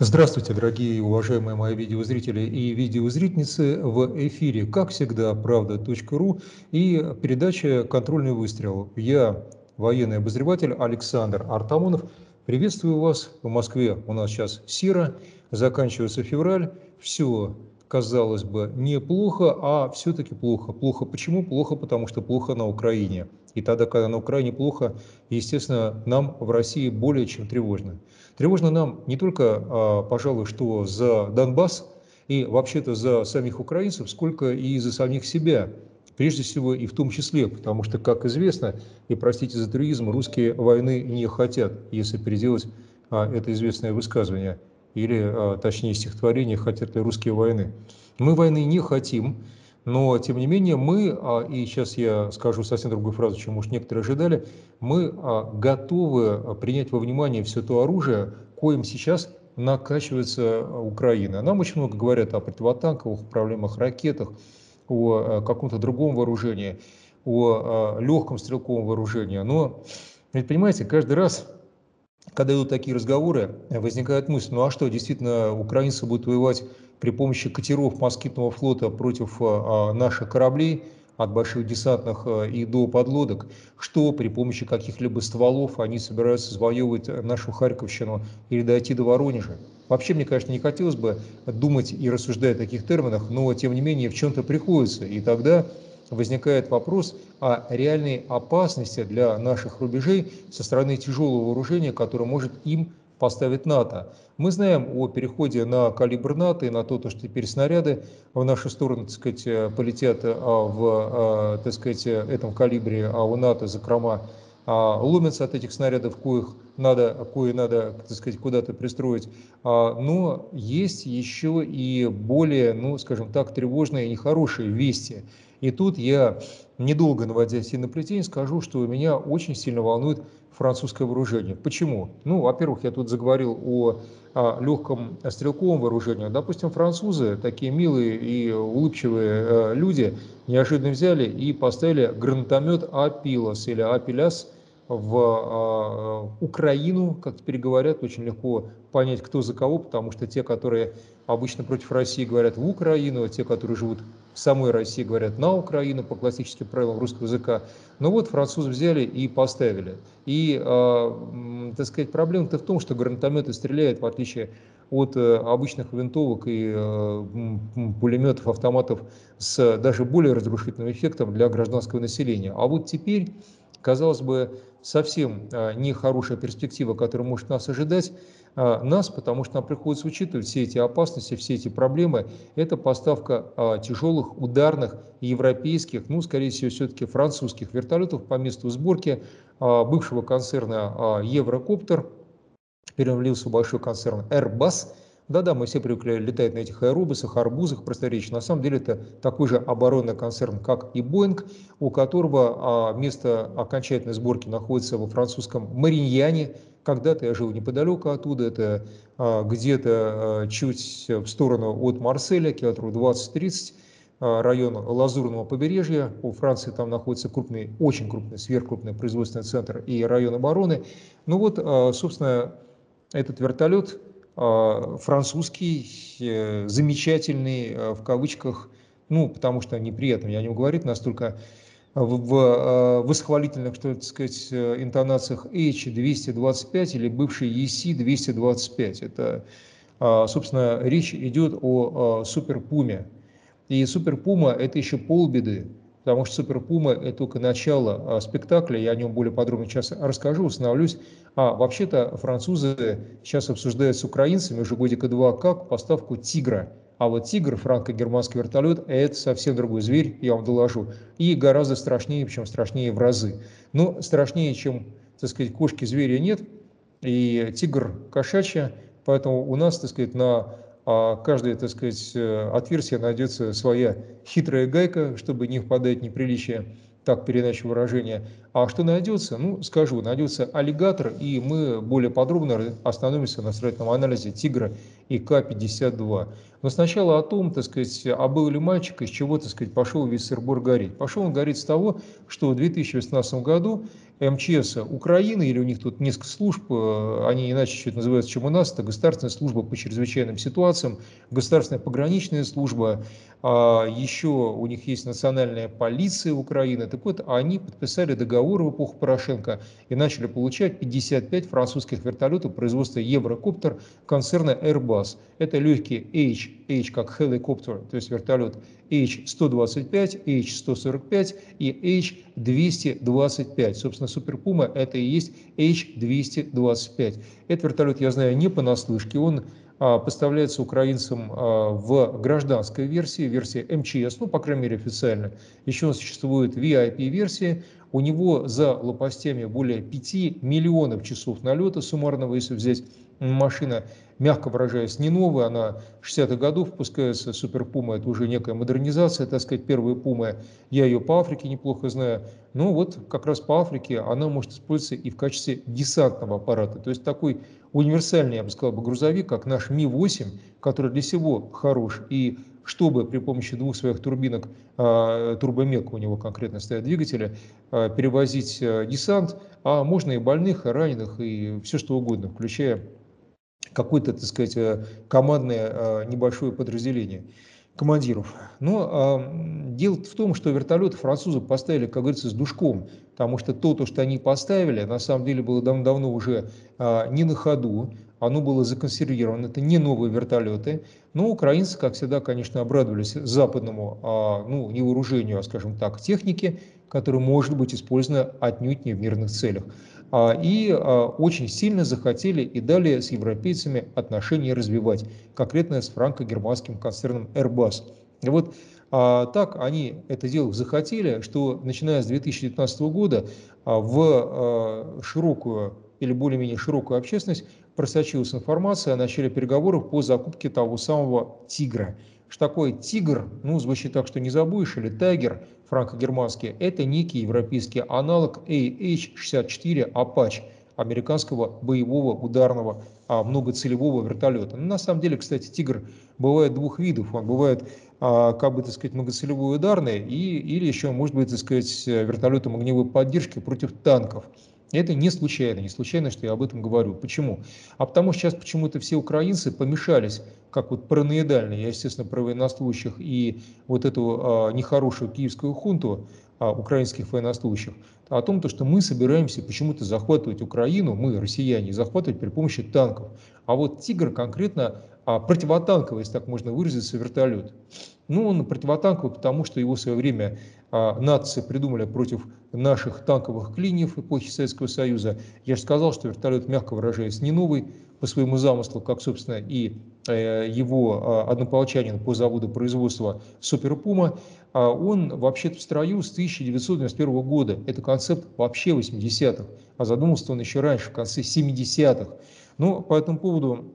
Здравствуйте, дорогие и уважаемые мои видеозрители и видеозрительницы. В эфире, как всегда, правда.ру и передача «Контрольный выстрел». Я, военный обозреватель Александр Артамонов. Приветствую вас. В Москве у нас сейчас сира, заканчивается февраль. Все, казалось бы, неплохо, а все-таки плохо. Плохо почему? Плохо, потому что плохо на Украине. И тогда, когда на Украине плохо, естественно, нам в России более чем тревожно. Тревожно нам не только, а, пожалуй, что за Донбасс и вообще-то за самих украинцев, сколько и за самих себя. Прежде всего и в том числе, потому что, как известно, и простите за туризм, русские войны не хотят, если переделать а, это известное высказывание, или а, точнее стихотворение «Хотят ли русские войны?». Мы войны не хотим, но, тем не менее, мы, и сейчас я скажу совсем другую фразу, чем уж некоторые ожидали, мы готовы принять во внимание все то оружие, коим сейчас накачивается Украина. Нам очень много говорят о противотанковых проблемах, ракетах, о каком-то другом вооружении, о легком стрелковом вооружении. Но, понимаете, каждый раз, когда идут такие разговоры, возникает мысль, ну а что, действительно, украинцы будут воевать при помощи катеров москитного флота против а, а, наших кораблей, от больших десантных а, и до подлодок, что при помощи каких-либо стволов они собираются завоевывать нашу Харьковщину или дойти до Воронежа. Вообще, мне, конечно, не хотелось бы думать и рассуждать о таких терминах, но, тем не менее, в чем-то приходится. И тогда возникает вопрос о реальной опасности для наших рубежей со стороны тяжелого вооружения, которое может им поставит НАТО. Мы знаем о переходе на калибр НАТО и на то, что теперь снаряды в нашу сторону, так сказать, э, полетят а, в, а, так сказать, этом калибре, а у НАТО закрома а, ломятся от этих снарядов, коих надо, кое надо, так сказать, куда-то пристроить. Но есть еще и более, ну, скажем так, тревожные и нехорошие вести. И тут я, недолго наводя сильно плетень, скажу, что меня очень сильно волнует французское вооружение. Почему? Ну, во-первых, я тут заговорил о, о легком стрелковом вооружении. Допустим, французы, такие милые и улыбчивые э, люди, неожиданно взяли и поставили гранатомет Апилос или Апиляс в э, Украину, как теперь говорят, очень легко понять, кто за кого, потому что те, которые обычно против России говорят в Украину, а те, которые живут в самой России, говорят на Украину по классическим правилам русского языка. Но вот французы взяли и поставили. И, э, так сказать, проблема-то в том, что гранатометы стреляют, в отличие от э, обычных винтовок и э, пулеметов, автоматов с даже более разрушительным эффектом для гражданского населения. А вот теперь, казалось бы, совсем э, нехорошая перспектива, которая может нас ожидать, э, нас, потому что нам приходится учитывать все эти опасности, все эти проблемы. Это поставка э, тяжелых, ударных, европейских, ну, скорее всего, все-таки французских вертолетов по месту сборки бывшего концерна Еврокоптер, перевалился в большой концерн Airbus – да-да, мы все привыкли летать на этих аэробусах, арбузах, просторечия. На самом деле это такой же оборонный концерн, как и Боинг, у которого а, место окончательной сборки находится во французском Мариньяне. Когда-то я жил неподалеку оттуда, это а, где-то а, чуть в сторону от Марселя, километров 20-30 район Лазурного побережья. У Франции там находится крупный, очень крупный, сверхкрупный производственный центр и район обороны. Ну вот, собственно, этот вертолет французский, э, замечательный, э, в кавычках, ну, потому что неприятно я о нем говорить, настолько в, в э, восхвалительных, что сказать, интонациях H225 или бывший EC225. Это, а, собственно, речь идет о Супер Пуме. И Супер Пума – это еще полбеды потому что Супер Пума – это только начало а, спектакля, я о нем более подробно сейчас расскажу, установлюсь. А вообще-то французы сейчас обсуждают с украинцами уже годика два как поставку «Тигра». А вот «Тигр», франко-германский вертолет – это совсем другой зверь, я вам доложу. И гораздо страшнее, причем страшнее в разы. Но страшнее, чем, так сказать, кошки зверя нет, и «Тигр» кошачья, поэтому у нас, так сказать, на а каждое, так сказать, э, отверстие найдется своя хитрая гайка, чтобы не впадать в неприличие, так передачу выражения. А что найдется? Ну, скажу, найдется аллигатор, и мы более подробно остановимся на строительном анализе тигра и К-52. Но сначала о том, так сказать, а был ли мальчик, из чего, так сказать, пошел весь сырбор гореть. Пошел он гореть с того, что в 2018 году МЧС Украины, или у них тут несколько служб, э, они иначе чуть называются, чем у нас, это Государственная служба по чрезвычайным ситуациям, Государственная пограничная служба, а еще у них есть национальная полиция Украины. Так вот, они подписали договор в эпоху Порошенко и начали получать 55 французских вертолетов производства Еврокоптер концерна Airbus. Это легкий H, H как helicopter, то есть вертолет H125, H145 и H225. Собственно, Супер Пума это и есть H225. Этот вертолет я знаю не понаслышке, он а, поставляется украинцам а, в гражданской версии, версии МЧС, ну, по крайней мере, официально. Еще существует VIP-версия, у него за лопастями более 5 миллионов часов налета суммарного, если взять машина, мягко выражаясь, не новая, она 60-х годов выпускается, Супер Пума, это уже некая модернизация, так сказать, первая Пума, я ее по Африке неплохо знаю, но вот как раз по Африке она может использоваться и в качестве десантного аппарата, то есть такой универсальный, я бы сказал, грузовик, как наш Ми-8, который для всего хорош. И чтобы при помощи двух своих турбинок, а, турбомек у него конкретно стоят двигатели, а, перевозить а, десант, а можно и больных, и раненых, и все что угодно, включая какое-то, так сказать, э, командное э, небольшое подразделение командиров. Но э, дело в том, что вертолеты французы поставили, как говорится, с душком, потому что то, то что они поставили, на самом деле было давно уже э, не на ходу, оно было законсервировано, это не новые вертолеты, но украинцы, как всегда, конечно, обрадовались западному, а, ну, не вооружению, а, скажем так, технике, которая может быть использована отнюдь не в мирных целях. А, и а, очень сильно захотели и далее с европейцами отношения развивать, конкретно с франко-германским концерном Airbus. И вот а, так они это дело захотели, что начиная с 2019 года в широкую или более-менее широкую общественность просочилась информация о начале переговоров по закупке того самого «Тигра». Что такое «Тигр»? Ну, звучит так, что не забудешь, или «Тайгер» франко-германский. Это некий европейский аналог AH-64 Apache американского боевого ударного а, многоцелевого вертолета. Ну, на самом деле, кстати, «Тигр» бывает двух видов. Он бывает а, как бы, так сказать, многоцелевой ударный и, или еще, может быть, так сказать, вертолетом огневой поддержки против танков. Это не случайно, не случайно, что я об этом говорю. Почему? А потому что сейчас почему-то все украинцы помешались, как вот параноидальные, я, естественно, про военнослужащих и вот эту а, нехорошую киевскую хунту а, украинских военнослужащих, о том, то, что мы собираемся почему-то захватывать Украину, мы, россияне, захватывать при помощи танков. А вот «Тигр» конкретно а, противотанковый, если так можно выразиться, вертолет. Ну, он противотанковый, потому что его в свое время а, нации придумали против наших танковых клиньев эпохи Советского Союза. Я же сказал, что вертолет, мягко выражаясь, не новый по своему замыслу, как, собственно, и э, его э, однополчанин по заводу производства Супер Пума. А он вообще-то в строю с 1991 года. Это концепт вообще 80-х, а задумался он еще раньше, в конце 70-х. Ну, по этому поводу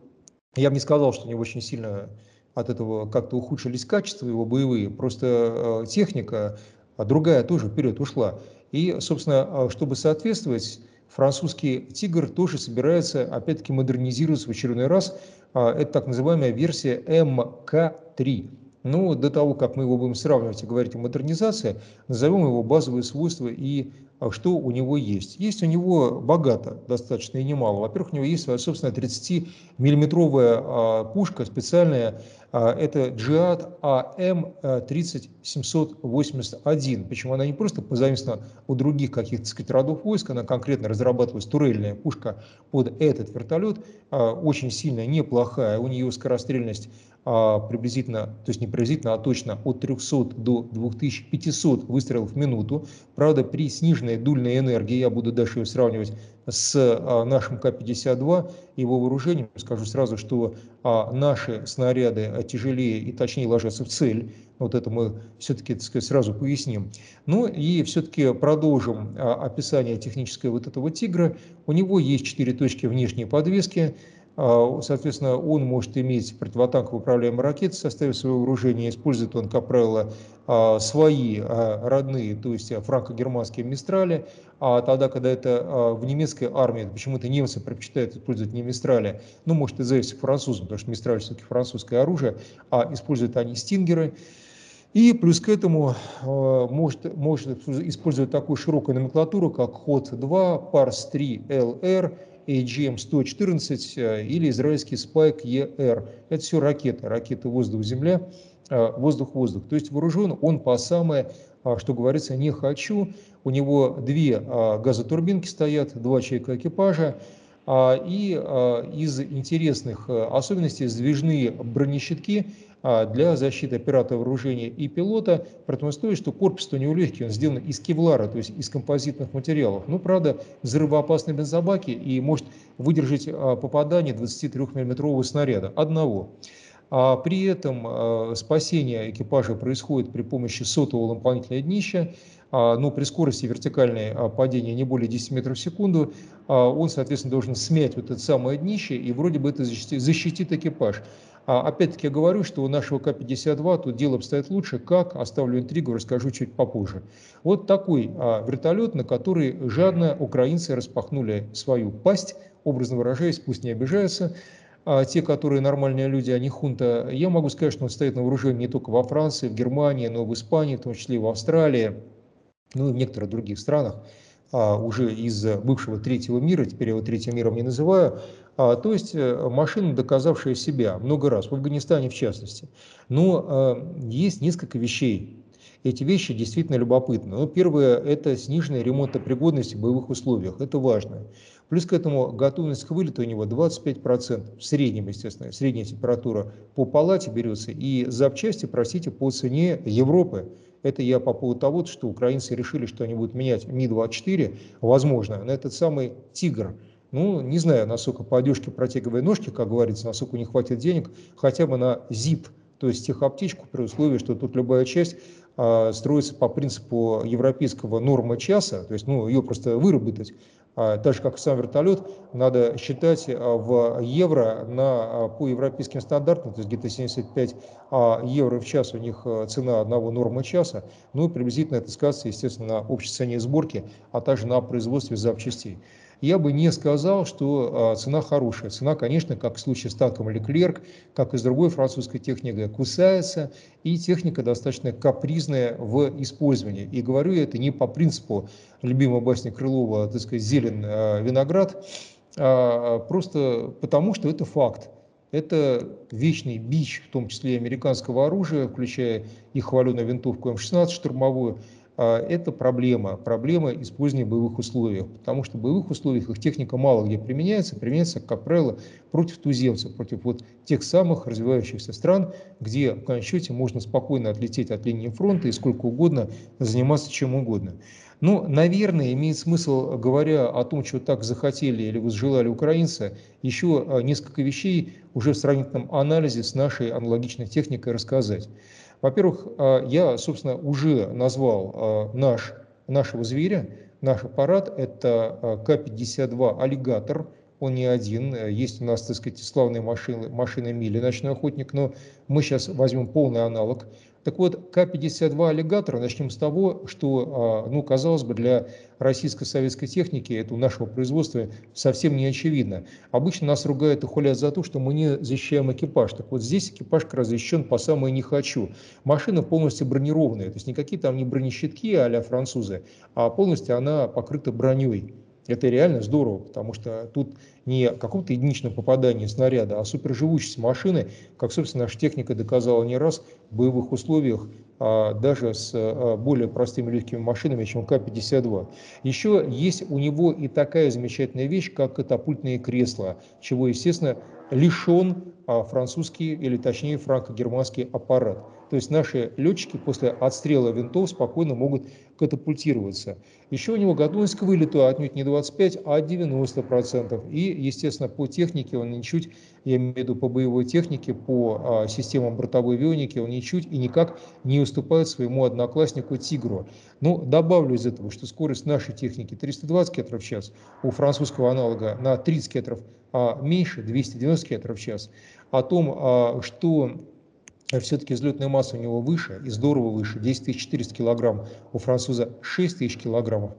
я бы не сказал, что него очень сильно от этого как-то ухудшились качества его боевые, просто э, техника а другая тоже вперед ушла. И, собственно, э, чтобы соответствовать, французский «Тигр» тоже собирается, опять-таки, модернизироваться в очередной раз. А, это так называемая версия МК-3. Ну, до того, как мы его будем сравнивать и говорить о модернизации, назовем его базовые свойства и а, что у него есть. Есть у него богато, достаточно и немало. Во-первых, у него есть своя собственная 30-миллиметровая а, пушка специальная. А, это Jihad AM-30781. Причем она не просто позаимствована у других каких-то сказать, родов войск, она конкретно разрабатывалась турельная пушка под этот вертолет. Очень сильная, неплохая. У нее скорострельность а, приблизительно, то есть не приблизительно, а точно от 300 до 2500 выстрелов в минуту. Правда, при сниженной дульной энергии, я буду дальше ее сравнивать с а, нашим К-52, его вооружением, скажу сразу, что а, наши снаряды тяжелее и точнее ложатся в цель. Вот это мы все-таки сказать, сразу поясним. Ну и все-таки продолжим описание техническое вот этого «Тигра». У него есть четыре точки внешней подвески. А, соответственно, он может иметь противотанковые управляемые ракеты в составе своего вооружения. Использует он, как правило, а, свои а, родные, то есть франко-германские «Мистрали». А тогда, когда это в немецкой армии, почему-то немцы предпочитают использовать не «Мистрали», ну, может, из-за этих французов, потому что «Мистраль» все-таки французское оружие, а используют они «Стингеры». И плюс к этому может, может использовать такую широкую номенклатуру, как HOT-2, PARS-3 LR, AGM-114 или израильский Spike ER. Это все ракеты, ракеты воздух-земля, э, воздух-воздух. То есть вооружен он по самое, э, что говорится, не хочу. У него две газотурбинки стоят, два человека экипажа. И из интересных особенностей сдвижные бронещитки – для защиты оператора вооружения и пилота, условии, что корпус-то у него легкий, он сделан из кевлара, то есть из композитных материалов. Ну, правда, взрывоопасный бензобаки и может выдержать а, попадание 23 миллиметрового снаряда, одного. А при этом а, спасение экипажа происходит при помощи сотового лампонительного днища, ну, при скорости вертикальной падения не более 10 метров в секунду, он, соответственно, должен смять вот это самое днище, и вроде бы это защитит, защитит экипаж. А опять-таки я говорю, что у нашего К-52 тут дело обстоит лучше. Как? Оставлю интригу, расскажу чуть попозже. Вот такой а, вертолет, на который жадно украинцы распахнули свою пасть, образно выражаясь, пусть не обижаются, а те, которые нормальные люди, они хунта, я могу сказать, что он стоит на вооружении не только во Франции, в Германии, но и в Испании, в том числе и в Австралии, ну и в некоторых других странах, а, уже из бывшего третьего мира, теперь я его третьим миром не называю, то есть э, машина, доказавшая себя много раз, в Афганистане в частности. Но а, есть несколько вещей. Эти вещи действительно любопытны. Ну, первое – это сниженная ремонтопригодность в боевых условиях. Это важно. Плюс к этому готовность к вылету у него 25%. В среднем, естественно, средняя температура по палате берется. И запчасти, простите, по цене Европы. Это я по поводу того, что украинцы решили, что они будут менять Ми-24, возможно, на этот самый «Тигр», ну, не знаю, насколько по одежке протягивая ножки, как говорится, насколько не хватит денег, хотя бы на ZIP, то есть техоптичку, при условии, что тут любая часть а, строится по принципу европейского норма часа, то есть ну, ее просто выработать, а, так же как сам вертолет, надо считать а, в евро на, а, по европейским стандартам, то есть где-то 75 а, евро в час у них цена одного норма часа, ну и приблизительно это сказывается, естественно, на общей цене сборки, а также на производстве запчастей я бы не сказал, что а, цена хорошая. Цена, конечно, как в случае с танком Леклерк, как и с другой французской техникой, кусается, и техника достаточно капризная в использовании. И говорю это не по принципу любимого басни Крылова, так сказать, зелен а, виноград, а просто потому, что это факт. Это вечный бич, в том числе американского оружия, включая их хваленую винтовку М-16 штурмовую, а, это проблема, проблема использования в боевых условиях, потому что в боевых условиях их техника мало где применяется, применяется, как правило, против туземцев, против вот тех самых развивающихся стран, где в конечном счете можно спокойно отлететь от линии фронта и сколько угодно заниматься чем угодно. Ну, наверное, имеет смысл, говоря о том, что так захотели или возжелали украинцы, еще а, несколько вещей уже в сравнительном анализе с нашей аналогичной техникой рассказать. Во-первых, а, я, собственно, уже назвал а, наш, нашего зверя, наш аппарат, это а, К-52 «Аллигатор», он не один, есть у нас, так сказать, славные машины, машины Мили, ночной охотник, но мы сейчас возьмем полный аналог – так вот, К-52 аллигатора, начнем с того, что, а, ну, казалось бы, для российско-советской техники, это у нашего производства, совсем не очевидно. Обычно нас ругают и хулят за то, что мы не защищаем экипаж. Так вот, здесь экипаж как защищен по самое не хочу. Машина полностью бронированная, то есть никакие там не бронещитки а французы, а полностью она покрыта броней. Это реально здорово, потому что тут не каком-то единичном попадании снаряда, а суперживучесть машины, как, собственно, наша техника доказала не раз в боевых условиях, а даже с а, более простыми легкими машинами, чем К-52. Еще есть у него и такая замечательная вещь, как катапультные кресла, чего, естественно, лишен французский или точнее франко-германский аппарат. То есть наши летчики после отстрела винтов спокойно могут катапультироваться. Еще у него готовность к вылету отнюдь не 25, а 90%. И, естественно, по технике он ничуть, я имею в виду по боевой технике, по а, системам бортовой авионики, он ничуть и никак не уступает своему однокласснику Тигру. Ну, добавлю из этого, что скорость нашей техники 320 км в час, у французского аналога на 30 км а меньше, 290 км в час. О том, а, что все-таки взлетная масса у него выше, и здорово выше, 10 400 килограмм, у француза 6 тысяч килограммов.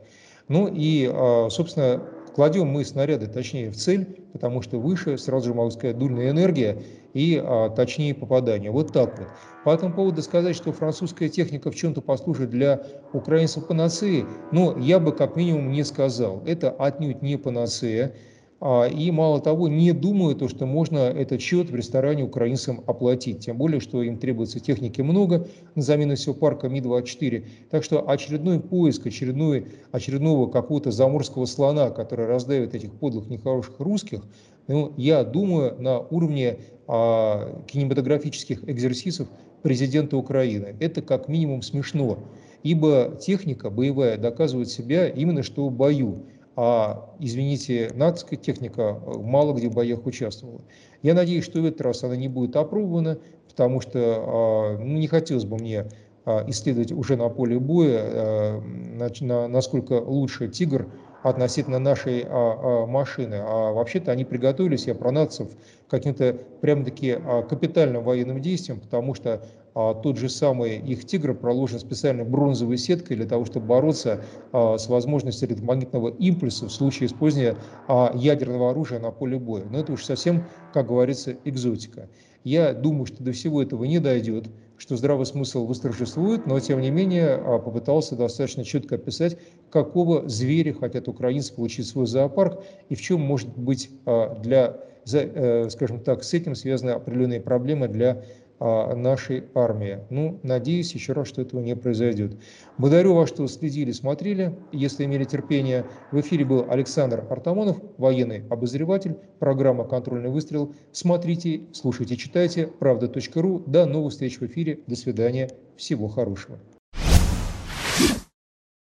Ну и, а, собственно, кладем мы снаряды точнее в цель, потому что выше, сразу же могу сказать, дульная энергия и а, точнее попадание. Вот так вот. По этому поводу сказать, что французская техника в чем-то послужит для украинцев панацеи, ну, я бы как минимум не сказал. Это отнюдь не панацея. А, и мало того, не думаю, то, что можно этот счет в ресторане украинцам оплатить. Тем более, что им требуется техники много на замену всего парка Ми-24. Так что очередной поиск очередной, очередного какого-то заморского слона, который раздавит этих подлых нехороших русских, ну, я думаю, на уровне а, кинематографических экзерсисов президента Украины. Это как минимум смешно, ибо техника боевая доказывает себя именно что в бою а, извините, натовская техника э, мало где в боях участвовала. Я надеюсь, что в этот раз она не будет опробована, потому что а, ну, не хотелось бы мне а, исследовать уже на поле боя, а, насколько лучше «Тигр» относительно нашей а, а, машины. А вообще-то они приготовились, я про нацев, каким-то прям-таки а, капитальным военным действием, потому что а, тот же самый их «Тигр» проложен специальной бронзовой сеткой для того, чтобы бороться а, с возможностью электромагнитного импульса в случае использования а, ядерного оружия на поле боя. Но это уж совсем, как говорится, экзотика. Я думаю, что до всего этого не дойдет, что здравый смысл восторжествует, но тем не менее а, попытался достаточно четко описать, какого зверя хотят украинцы получить свой зоопарк и в чем может быть а, для, э, скажем так, с этим связаны определенные проблемы для нашей армии. Ну, надеюсь еще раз, что этого не произойдет. Благодарю вас, что следили, смотрели. Если имели терпение, в эфире был Александр Артамонов, военный обозреватель, программа «Контрольный выстрел». Смотрите, слушайте, читайте, правда.ру. До новых встреч в эфире. До свидания. Всего хорошего.